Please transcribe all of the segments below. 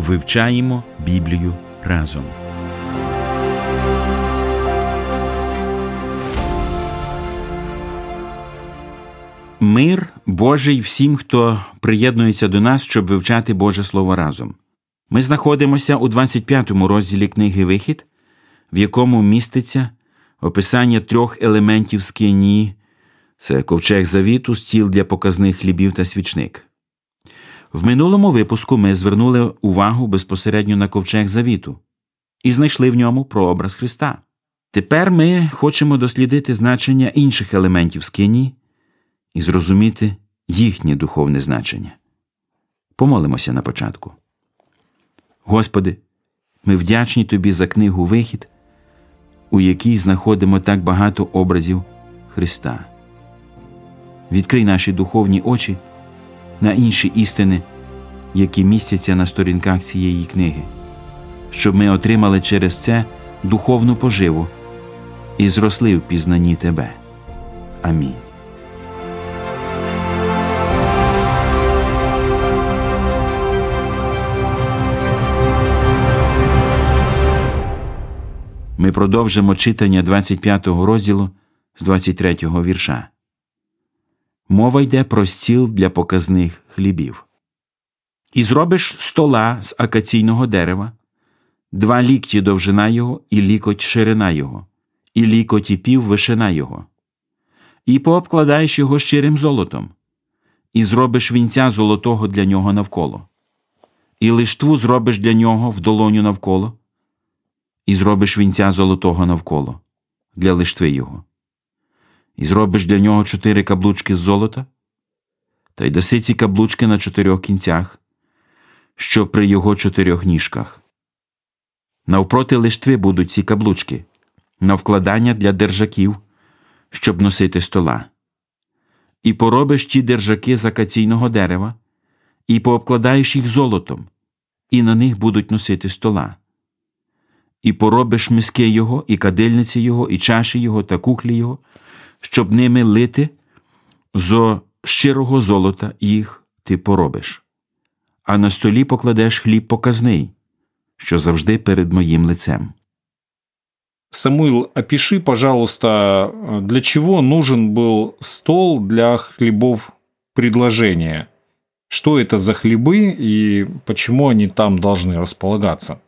Вивчаємо Біблію разом. Мир Божий всім, хто приєднується до нас, щоб вивчати Боже Слово разом. Ми знаходимося у 25 му розділі книги Вихід, в якому міститься описання трьох елементів скинії це ковчег завіту, стіл для показних хлібів та свічник. В минулому випуску ми звернули увагу безпосередньо на ковчег завіту і знайшли в ньому прообраз Христа. Тепер ми хочемо дослідити значення інших елементів скинії і зрозуміти їхнє духовне значення. Помолимося на початку. Господи, ми вдячні Тобі за книгу Вихід, у якій знаходимо так багато образів Христа. Відкрий наші духовні очі на інші істини, які містяться на сторінках цієї книги, щоб ми отримали через це духовну поживу і зросли в пізнанні Тебе. Амінь. Ми продовжимо читання 25 розділу з 23 вірша. Мова йде про стіл для показних хлібів. І зробиш стола з акаційного дерева, два лікті довжина його, і лікоть ширина його, і лікоть і пів вишина його, і пообкладаєш його щирим золотом, і зробиш вінця золотого для нього навколо, і лиштву зробиш для нього в долоню навколо, і зробиш вінця золотого навколо для лиштви його і зробиш для нього чотири каблучки з золота, та й даси ці каблучки на чотирьох кінцях, що при його чотирьох ніжках. Навпроти лиштви будуть ці каблучки, на вкладання для держаків, щоб носити стола. І поробиш ті держаки з акаційного дерева, і пообкладаєш їх золотом, і на них будуть носити стола. І поробиш миски його, і кадильниці його, і чаші його, та кухлі його, щоб ними лити зо щирого золота їх ти поробиш, а на столі покладеш хліб показний, що завжди перед моїм лицем. Самуил, опиши, пожалуйста, для чего нужен был стол для хлебов предложения? Что это за хлебы и почему они там должны располагаться?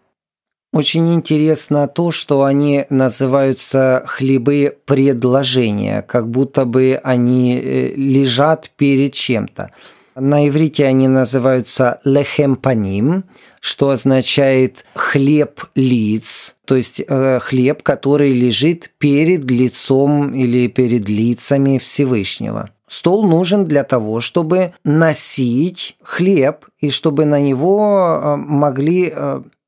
Очень интересно то, что они называются хлебы предложения, как будто бы они э, лежат перед чем-то. На иврите они называются лехемпаним, что означает хлеб лиц, то есть э, хлеб, который лежит перед лицом или перед лицами Всевышнего. Стол нужен для того, чтобы носить хлеб и чтобы на него э, могли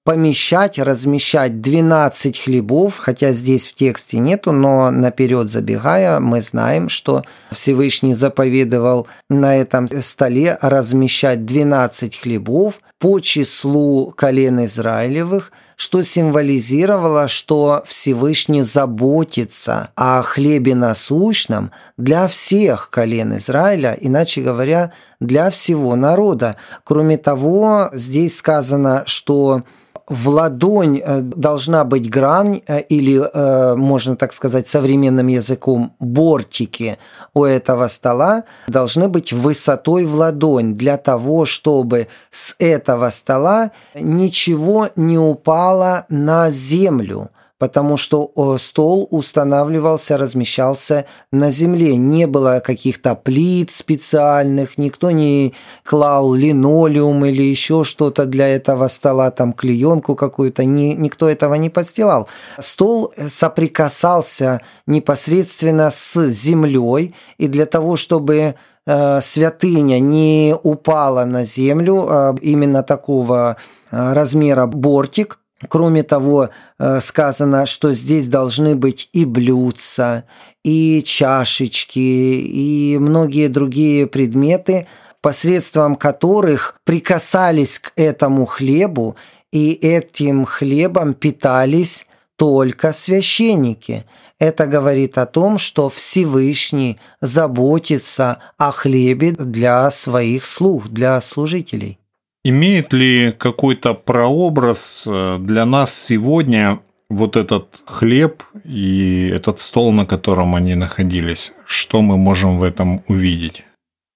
помещать, размещать 12 хлебов, хотя здесь в тексте нету, но наперед забегая, мы знаем, что Всевышний заповедовал на этом столе размещать 12 хлебов по числу колен Израилевых, что символизировало, что Всевышний заботится о хлебе насущном для всех колен Израиля, иначе говоря, для всего народа. Кроме того, здесь сказано, что в ладонь э, должна быть грань э, или, э, можно так сказать, современным языком бортики у этого стола должны быть высотой в ладонь для того, чтобы с этого стола ничего не упало на землю – потому что стол устанавливался, размещался на земле. Не было каких-то плит специальных, никто не клал линолеум или еще что-то для этого стола, там клеенку какую-то, ни, никто этого не подстилал. Стол соприкасался непосредственно с землей, и для того, чтобы э, святыня не упала на землю, э, именно такого э, размера бортик. Кроме того, э, сказано, что здесь должны быть и блюдца, и чашечки, и многие другие предметы, посредством которых прикасались к этому хлебу, и этим хлебом питались только священники. Это говорит о том, что Всевышний заботится о хлебе для своих слуг, для служителей. Имеет ли какой-то прообраз э, для нас сегодня вот этот хлеб и этот стол, на котором они находились? Что мы можем в этом увидеть?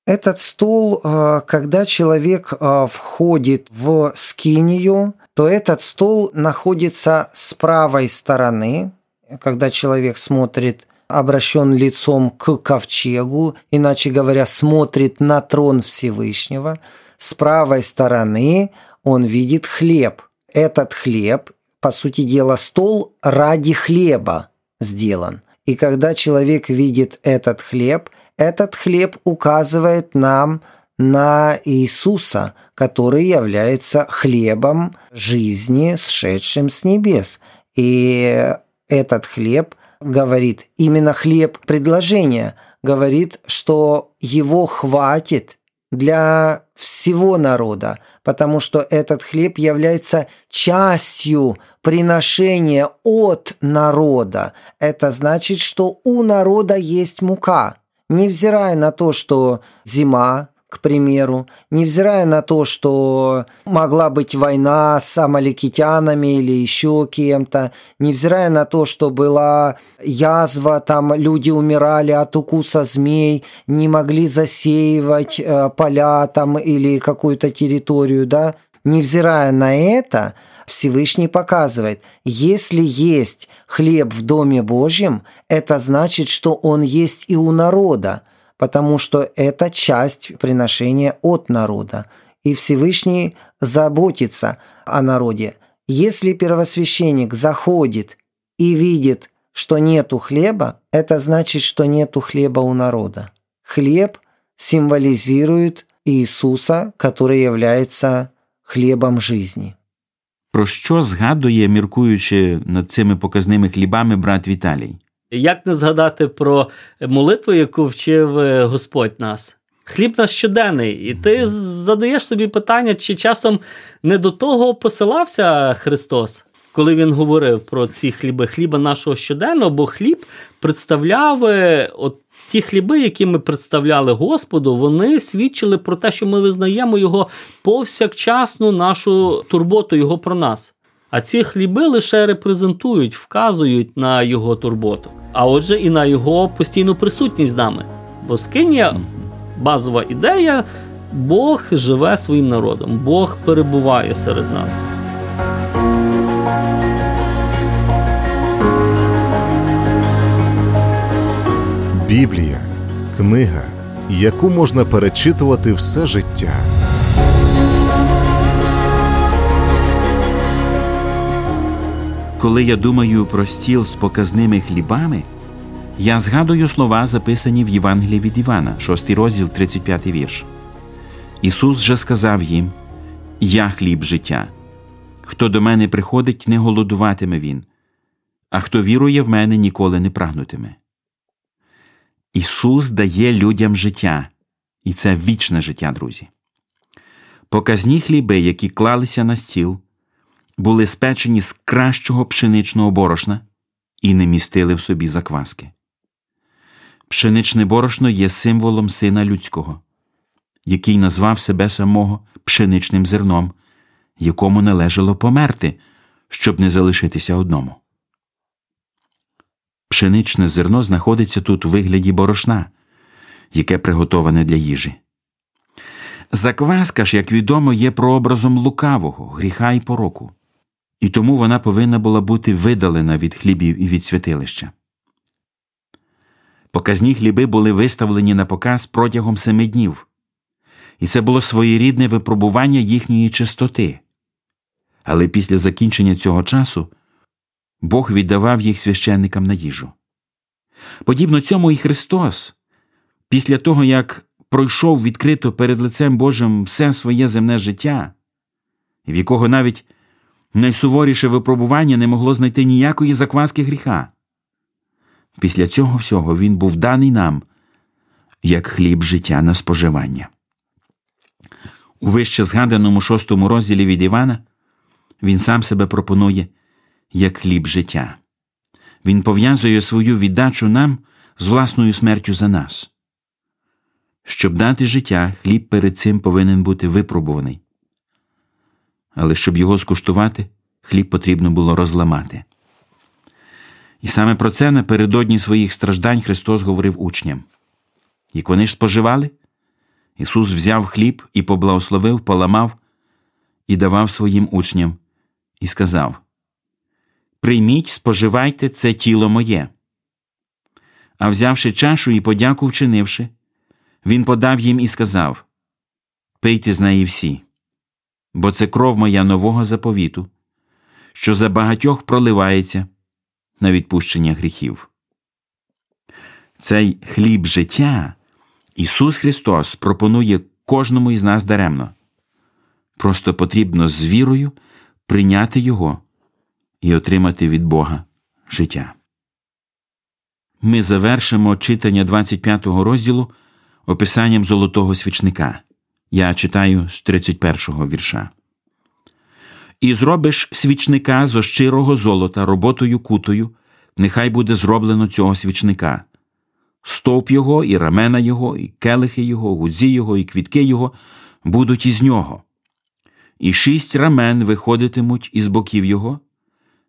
Этот стол, э, когда человек э, входит в скинию, то этот стол находится с правой стороны, когда человек смотрит, обращен лицом к ковчегу, иначе говоря, смотрит на трон Всевышнего, с правой стороны он видит хлеб. Этот хлеб, по сути дела, стол ради хлеба сделан. И когда человек видит этот хлеб, этот хлеб указывает нам – на Иисуса, который является хлебом жизни, сшедшим с небес. И этот хлеб говорит, именно хлеб предложения, говорит, что его хватит для всего народа, потому что этот хлеб является частью приношения от народа. Это значит, что у народа есть мука. Невзирая на то, что зима, к примеру, невзирая на то, что могла быть война с амаликитянами или еще кем-то, невзирая на то, что была язва, там люди умирали от укуса змей, не могли засеивать э, поля там или какую-то территорию, да, невзирая на это, Всевышний показывает, если есть хлеб в Доме Божьем, это значит, что он есть и у народа – потому что это часть приношения от народа, и Всевышний заботится о народе. Если первосвященник заходит и видит, что нету хлеба, это значит, что нету хлеба у народа. Хлеб символизирует Иисуса, который является хлебом жизни. Про що згадує, міркуючи над цими показними хлібами брат Віталій? Як не згадати про молитву, яку вчив е, Господь нас? Хліб наш щоденний, і ти задаєш собі питання, чи часом не до того посилався Христос, коли він говорив про ці хліби, хліба нашого щоденного, бо хліб представляв е, от ті хліби, які ми представляли Господу, вони свідчили про те, що ми визнаємо його повсякчасну нашу турботу, його про нас. А ці хліби лише репрезентують, вказують на його турботу, а отже, і на його постійну присутність з нами. Бо скинія базова ідея, Бог живе своїм народом, Бог перебуває серед нас. Біблія книга, яку можна перечитувати все життя. Коли я думаю про стіл з показними хлібами, я згадую слова, записані в Євангелії від Івана, 6 розділ, 35 вірш. Ісус же сказав їм: Я хліб життя. Хто до мене приходить, не голодуватиме він, а хто вірує в мене, ніколи не прагнутиме. Ісус дає людям життя, і це вічне життя, друзі. Показні хліби, які клалися на стіл, були спечені з кращого пшеничного борошна і не містили в собі закваски. Пшеничне борошно є символом сина людського, який назвав себе самого пшеничним зерном, якому належало померти, щоб не залишитися одному. Пшеничне зерно знаходиться тут у вигляді борошна, яке приготоване для їжі. Закваска ж, як відомо, є прообразом лукавого, гріха і пороку і тому вона повинна була бути видалена від хлібів і від святилища. Показні хліби були виставлені на показ протягом семи днів, і це було своєрідне випробування їхньої чистоти. Але після закінчення цього часу Бог віддавав їх священникам на їжу. Подібно цьому і Христос, після того, як пройшов відкрито перед лицем Божим все своє земне життя, в якого навіть найсуворіше випробування не могло знайти ніякої закваски гріха. Після цього всього він був даний нам як хліб життя на споживання. У вище згаданому шостому розділі від Івана він сам себе пропонує як хліб життя. Він пов'язує свою віддачу нам з власною смертю за нас. Щоб дати життя, хліб перед цим повинен бути випробуваний. Але щоб його скуштувати, хліб потрібно було розламати. І саме про це напередодні своїх страждань Христос говорив учням. Як вони ж споживали, Ісус взяв хліб і поблагословив, поламав і давав своїм учням, і сказав: Прийміть, споживайте це тіло моє. А взявши чашу і подяку вчинивши, він подав їм і сказав: Пийте з неї всі, бо це кров моя нового заповіту, що за багатьох проливається на відпущення гріхів. Цей хліб життя Ісус Христос пропонує кожному із нас даремно. Просто потрібно з вірою прийняти Його і отримати від Бога життя. Ми завершимо читання 25 розділу описанням золотого свічника. Я читаю з 31 вірша. І зробиш свічника зо щирого золота роботою кутою, нехай буде зроблено цього свічника. Стовп його, і рамена його, і келихи його, гудзі його, і квітки його будуть із нього. І шість рамен виходитимуть із боків його,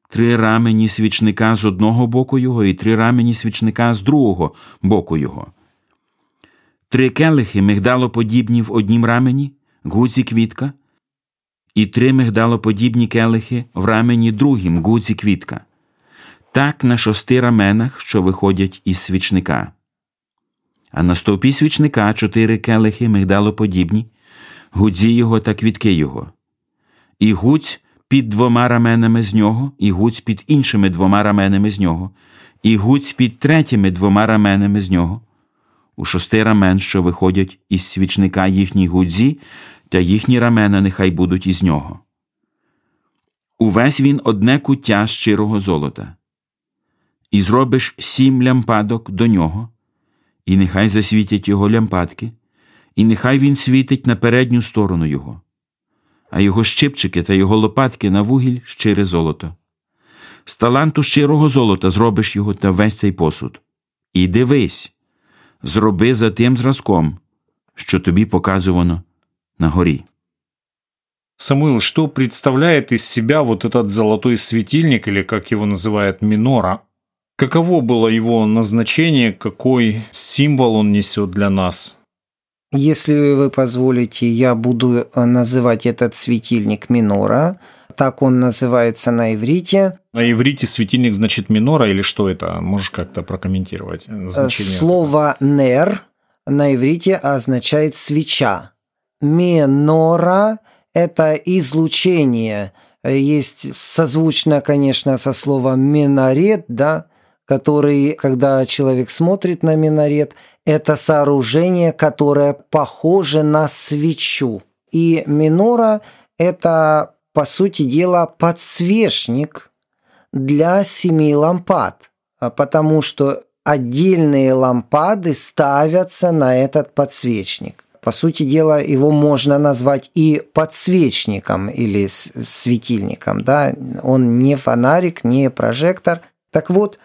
три рамені свічника з одного боку його, і три рамені свічника з другого боку його. Три келихи мигдалоподібні в однім рамені, гудзі квітка, і три мигдалоподібні келихи в рамені другім гудзі квітка. Так на шости раменах, що виходять із свічника. А на стовпі свічника чотири келихи мигдалоподібні, гудзі його та квітки його, і гудзь під двома раменами з нього, і гудзь під іншими двома раменами з нього, і гудзь під третіми двома раменами з нього, у шости рамен, що виходять із свічника їхній гудзі, та їхні рамена нехай будуть із нього. Увесь він одне куття щирого золота, і зробиш сім лямпадок до нього, і нехай засвітять його лямпадки, і нехай він світить на передню сторону його, а його щипчики та його лопатки на вугіль щире золото. З таланту щирого золота зробиш його та весь цей посуд. І дивись, зроби за тим зразком, що тобі показувано на горі. Самуил, что представляет из себя вот этот золотой светильник, или как его называют, минора? Каково было его назначение, какой символ он несет для нас? Если вы позволите, я буду называть этот светильник минора. Так он называется на иврите. На иврите светильник значит минора или что это? Можешь как-то прокомментировать значение? Слово «нер» на иврите означает «свеча». Минора – это излучение. Есть созвучно, конечно, со словом «минарет», да, который, когда человек смотрит на минарет, это сооружение, которое похоже на свечу. И минора – это, по сути дела, подсвечник для семи лампад, потому что отдельные лампады ставятся на этот подсвечник. По сути дела, его можно назвать и подсвечником или светильником. Да? Он не фонарик, не прожектор. Так вот,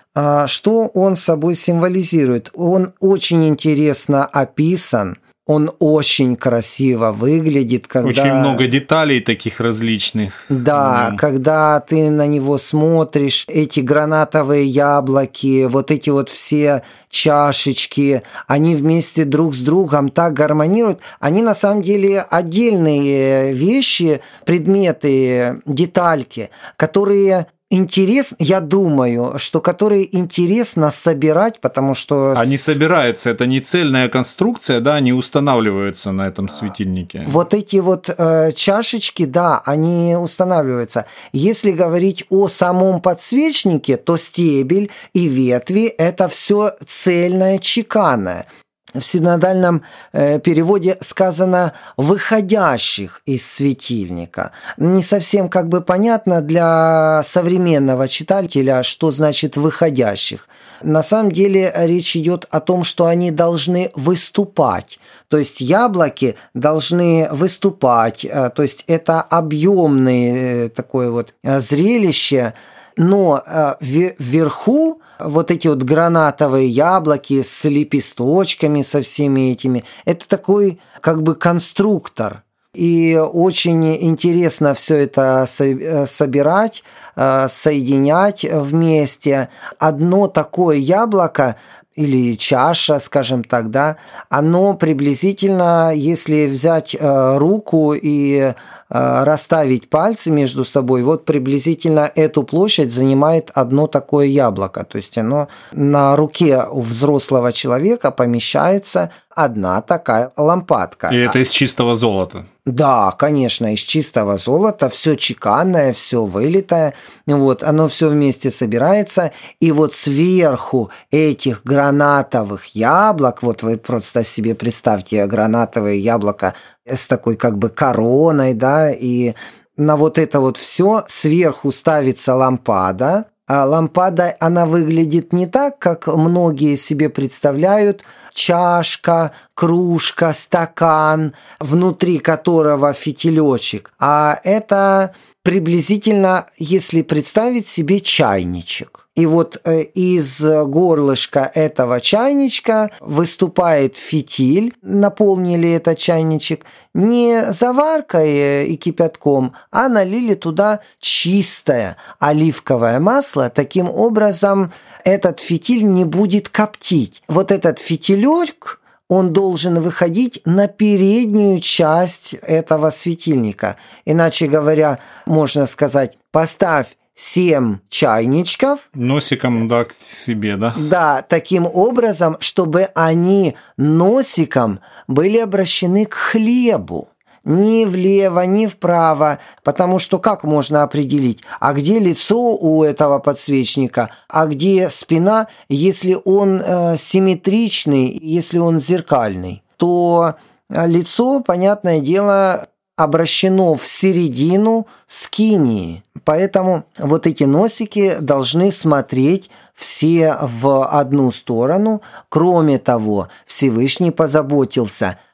что он собой символизирует? Он очень интересно описан, он очень красиво выглядит, когда... Очень много деталей таких различных. Да, да, когда ты на него смотришь, эти гранатовые яблоки, вот эти вот все чашечки, они вместе друг с другом так гармонируют. Они на самом деле отдельные вещи, предметы, детальки, которые интерес, я думаю, что которые интересно собирать, потому что... Они собираются, это не цельная конструкция, да, они устанавливаются на этом светильнике. Вот эти вот э, чашечки, да, они устанавливаются. Если говорить о самом подсвечнике, то стебель и ветви – это все цельное, чеканное. В синодальном э, переводе сказано «выходящих из светильника». Не совсем как бы понятно для современного читателя, что значит «выходящих». На самом деле речь идет о том, что они должны выступать. То есть яблоки должны выступать. Э, то есть это объемное э, такое вот зрелище, но вверху вот эти вот гранатовые яблоки с лепесточками, со всеми этими, это такой как бы конструктор. И очень интересно все это собирать, э, соединять вместе. Одно такое яблоко или чаша, скажем так, да, оно приблизительно, если взять э, руку и э, расставить пальцы между собой, вот приблизительно эту площадь занимает одно такое яблоко. То есть оно на руке у взрослого человека помещается одна такая лампадка. И это из чистого золота. Да, конечно, из чистого золота, все чеканное, все вылитое, вот, оно все вместе собирается, и вот сверху этих гранатовых яблок, вот вы просто себе представьте гранатовое яблоко с такой как бы короной, да, и на вот это вот все сверху ставится лампада, а лампада, она выглядит не так, как многие себе представляют. Чашка, кружка, стакан, внутри которого фитилечек. А это приблизительно, если представить себе чайничек. И вот э, из горлышка этого чайничка выступает фитиль, наполнили этот чайничек не заваркой э, и кипятком, а налили туда чистое оливковое масло. Таким образом, этот фитиль не будет коптить. Вот этот фитилек он должен выходить на переднюю часть этого светильника. Иначе говоря, можно сказать, поставь семь чайничков. Носиком, да, к себе, да? Да, таким образом, чтобы они носиком были обращены к хлебу ни влево, ни вправо, потому что как можно определить, а где лицо у этого подсвечника, а где спина, если он э, симметричный, если он зеркальный, то э, лицо, понятное дело, обращено в середину скинии. Поэтому вот эти носики должны смотреть все в одну сторону. Кроме того, Всевышний позаботился –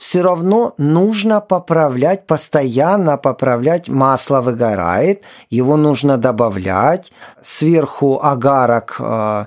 все равно нужно поправлять, постоянно поправлять. Масло выгорает, его нужно добавлять. Сверху агарок э,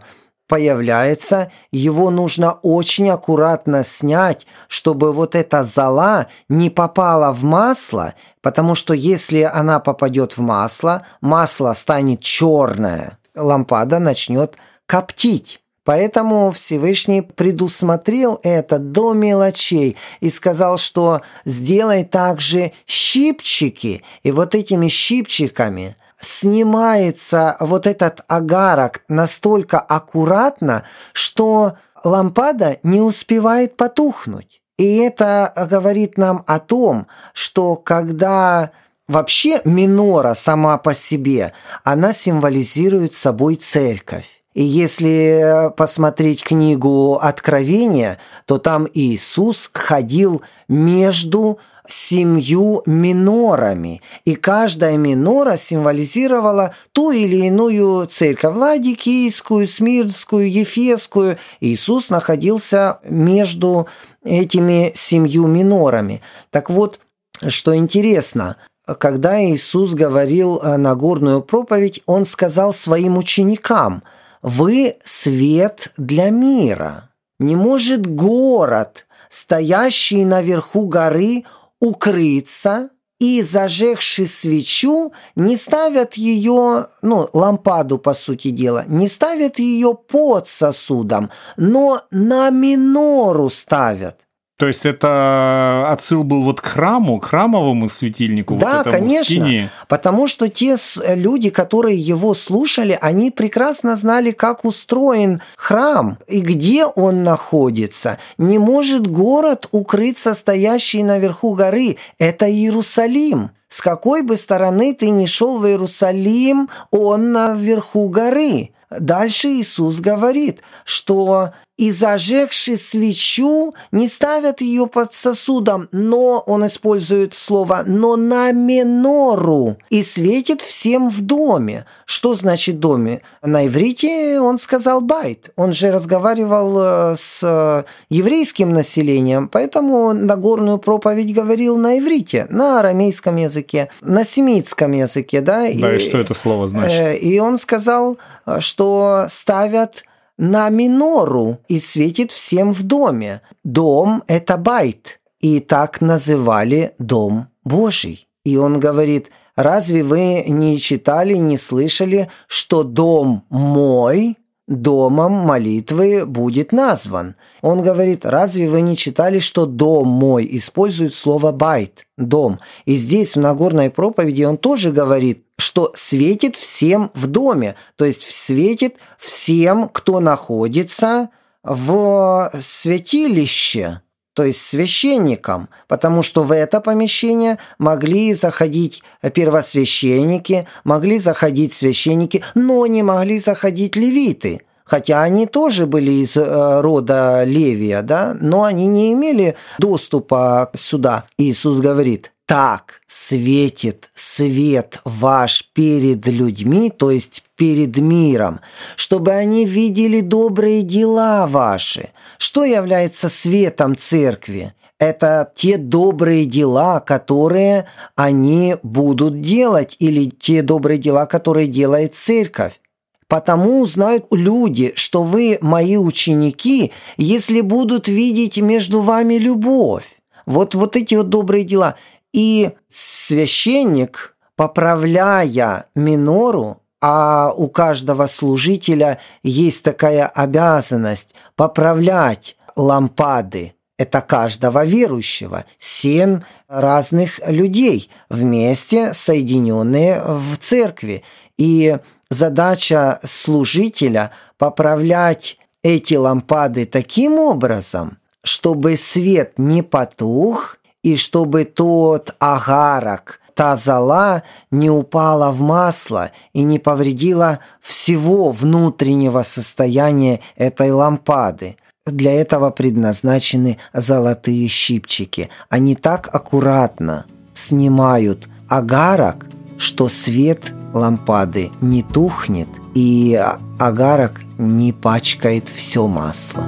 появляется, его нужно очень аккуратно снять, чтобы вот эта зола не попала в масло, потому что если она попадет в масло, масло станет черное, лампада начнет коптить. Поэтому Всевышний предусмотрел это до мелочей и сказал, что сделай также щипчики, и вот этими щипчиками снимается вот этот агарок настолько аккуратно, что лампада не успевает потухнуть. И это говорит нам о том, что когда вообще минора сама по себе, она символизирует собой церковь. И если посмотреть книгу Откровения, то там Иисус ходил между семью минорами, и каждая минора символизировала ту или иную церковь, Ладикийскую, Смирнскую, Ефесскую. Иисус находился между этими семью минорами. Так вот, что интересно, когда Иисус говорил на горную проповедь, Он сказал своим ученикам – вы свет для мира. Не может город, стоящий наверху горы, укрыться и, зажегши свечу, не ставят ее, ну, лампаду, по сути дела, не ставят ее под сосудом, но на минору ставят. То есть это отсыл был вот к храму, к храмовому светильнику? Да, вот конечно. Скине. Потому что те люди, которые его слушали, они прекрасно знали, как устроен храм и где он находится. Не может город укрыться стоящий наверху горы. Это Иерусалим. С какой бы стороны ты ни шел в Иерусалим, он наверху горы. Дальше Иисус говорит, что и зажегши свечу, не ставят ее под сосудом, но он использует слово «но на минору» и светит всем в доме. Что значит доме? На иврите он сказал «байт». Он же разговаривал э, с э, еврейским населением, поэтому Нагорную проповедь говорил на иврите, на арамейском языке, на семитском языке. Да, да и, и что это слово значит? Э, и он сказал, что ставят на менору и светит всем в доме. Дом – это בית, и так называли Дом Божий. И он говорит, разве вы не читали, не слышали, что дом мой домом молитвы будет назван. Он говорит, разве вы не читали, что дом мой использует слово בית, дом. И здесь в Нагорной проповеди он тоже говорит, что светит всем в доме, то есть светит всем, кто находится в святилище то есть священникам, потому что в это помещение могли заходить первосвященники, могли заходить священники, но не могли заходить левиты. Хотя они тоже были из э, рода Левия, да, но они не имели доступа сюда. Иисус говорит, так светит свет ваш перед людьми, то есть перед миром, чтобы они видели добрые дела ваши. Что является светом церкви? Это те добрые дела, которые они будут делать, или те добрые дела, которые делает церковь. Потому узнают люди, что вы мои ученики, если будут видеть между вами любовь. Вот, вот эти вот добрые дела. И священник, поправляя минору, а у каждого служителя есть такая обязанность поправлять лампады. Это каждого верующего. Семь разных людей вместе соединенные в церкви. И задача служителя поправлять эти лампады таким образом, чтобы свет не потух и чтобы тот агарок, та зола не упала в масло и не повредила всего внутреннего состояния этой лампады. Для этого предназначены золотые щипчики. Они так аккуратно снимают агарок, что свет лампады не тухнет и агарок не пачкает все масло.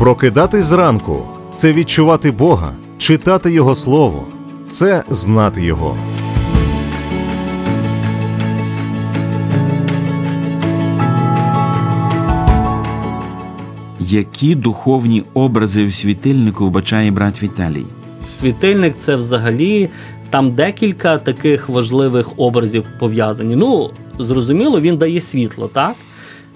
Прокидатись зранку це відчувати Бога, читати Його Слово, це знати Його. Які духовні образи в світильнику вбачає брат Віталій? Світильник це взагалі там декілька таких важливих образів пов'язані. Ну, зрозуміло, він дає світло, так?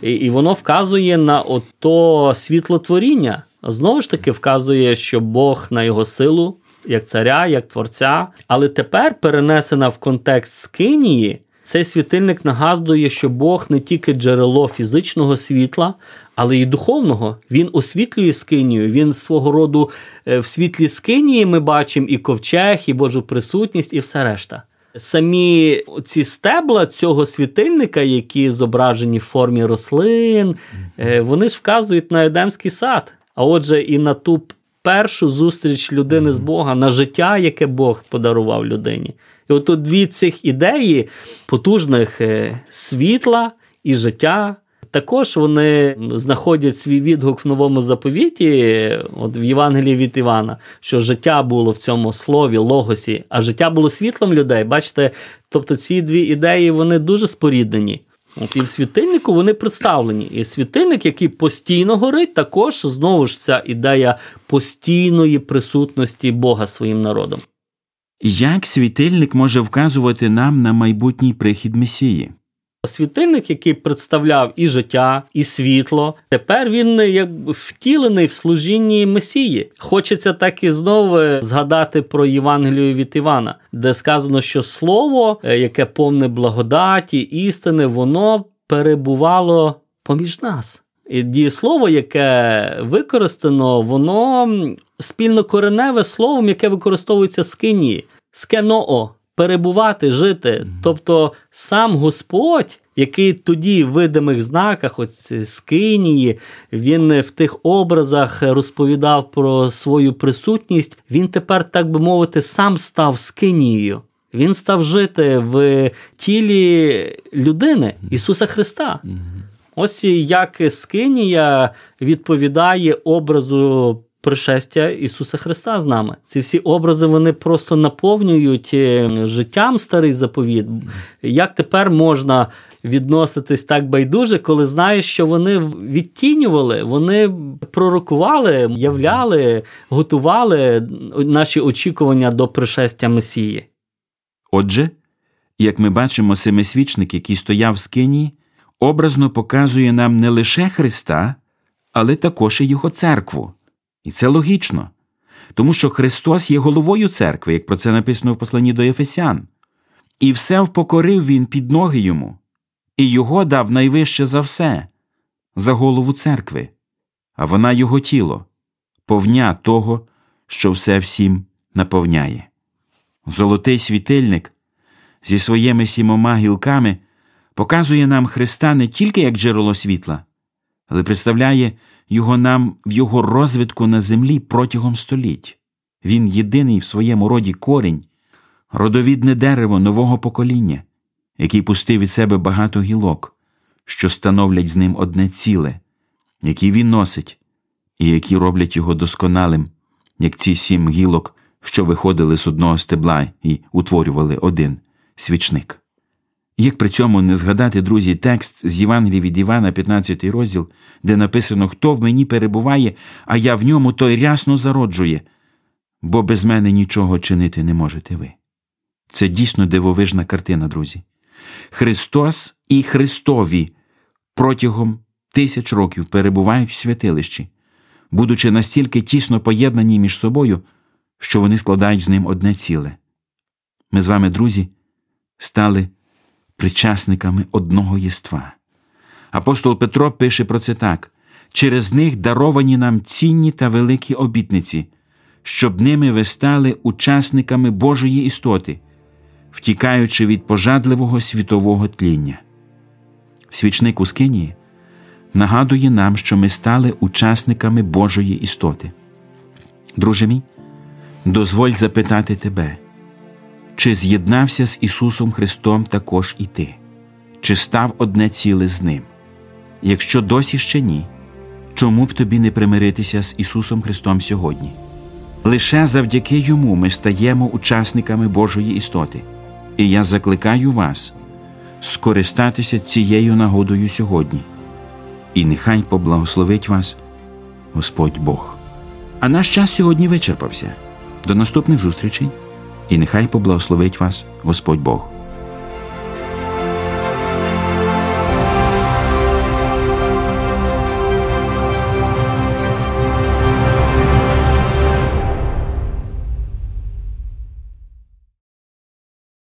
І воно вказує на ото світлотворіння. Знову ж таки, вказує, що Бог на його силу, як царя, як творця. Але тепер перенесена в контекст Скинії, цей світильник нагадує, що Бог не тільки джерело фізичного світла, але й духовного. Він освітлює скинію. Він свого роду е, в світлі скинії ми бачимо і ковчег, і Божу присутність, і все решта. Самі ці стебла цього світильника, які зображені в формі рослин, е, вони ж вказують на Едемський сад. А отже, і на ту першу зустріч людини з Бога, на життя, яке Бог подарував людині. І от дві цих ідеї потужних е, світла і життя. Також вони знаходять свій відгук в новому заповіті, от в Євангелії від Івана, що життя було в цьому слові, логосі, а життя було світлом людей. Бачите, тобто ці дві ідеї вони дуже споріднені. От І в світильнику вони представлені. І світильник, який постійно горить, також знову ж ця ідея постійної присутності Бога своїм народом. Як світильник може вказувати нам на майбутній прихід Месії? Світильник, який представляв і життя, і світло, тепер він як втілений в служінні Месії. Хочеться так і знову згадати про Євангелію від Івана, де сказано, що слово, е, яке повне благодаті, істини, воно перебувало поміж нас. І дієслово, яке використано, воно спільнокореневе словом, яке використовується з кинії. Скеноо. Перебувати, жити. Тобто сам Господь, який тоді в видимих знаках, ось скинії, він в тих образах розповідав про свою присутність, він тепер, так би мовити, сам став скинією. Він став жити в тілі людини Ісуса Христа. Ось як Скинія відповідає образу пришестя Ісуса Христа з нами. Ці всі образи вони просто наповнюють е, життям старий заповіт. Як тепер можна відноситись так байдуже, коли знаєш, що вони відтінювали, вони пророкували, являли, готували наші очікування до пришестя Месії. Отже, як ми бачимо, семисвічник, який стояв з Кинії, образно показує нам не лише Христа, але також і Його церкву. І це логічно, тому що Христос є головою церкви, як про це написано в посланні до Ефесян, і все впокорив Він під ноги йому, і його дав найвище за все, за голову церкви, а вона його тіло, повня того, що все всім наповняє. Золотий світильник зі своїми сімома гілками показує нам Христа не тільки як джерело світла, але представляє його нам в його розвитку на землі протягом століть. Він єдиний в своєму роді корінь, родовідне дерево нового покоління, який пустив від себе багато гілок, що становлять з ним одне ціле, які він носить, і які роблять його досконалим, як ці сім гілок, що виходили з одного стебла і утворювали один свічник. Як при цьому не згадати, друзі, текст з Євангелії від Івана, 15 розділ, де написано Хто в мені перебуває, а я в ньому той рясно зароджує, бо без мене нічого чинити не можете ви. Це дійсно дивовижна картина, друзі. Христос і Христові протягом тисяч років перебувають в святилищі, будучи настільки тісно поєднані між собою, що вони складають з ним одне ціле. Ми з вами, друзі, стали причасниками одного єства. Апостол Петро пише про це так: через них даровані нам цінні та великі обітниці, щоб ними ви стали учасниками Божої істоти, втікаючи від пожадливого світового тління. Свічник у Скинії нагадує нам, що ми стали учасниками Божої істоти. Друже мій, дозволь запитати тебе. Чи з'єднався з Ісусом Христом також і ти? Чи став одне ціле з Ним? Якщо досі ще ні, чому б тобі не примиритися з Ісусом Христом сьогодні? Лише завдяки Йому ми стаємо учасниками Божої істоти, і я закликаю вас скористатися цією нагодою сьогодні. І нехай поблагословить вас Господь Бог. А наш час сьогодні вичерпався. До наступних зустрічей і нехай поблагословить вас Господь Бог.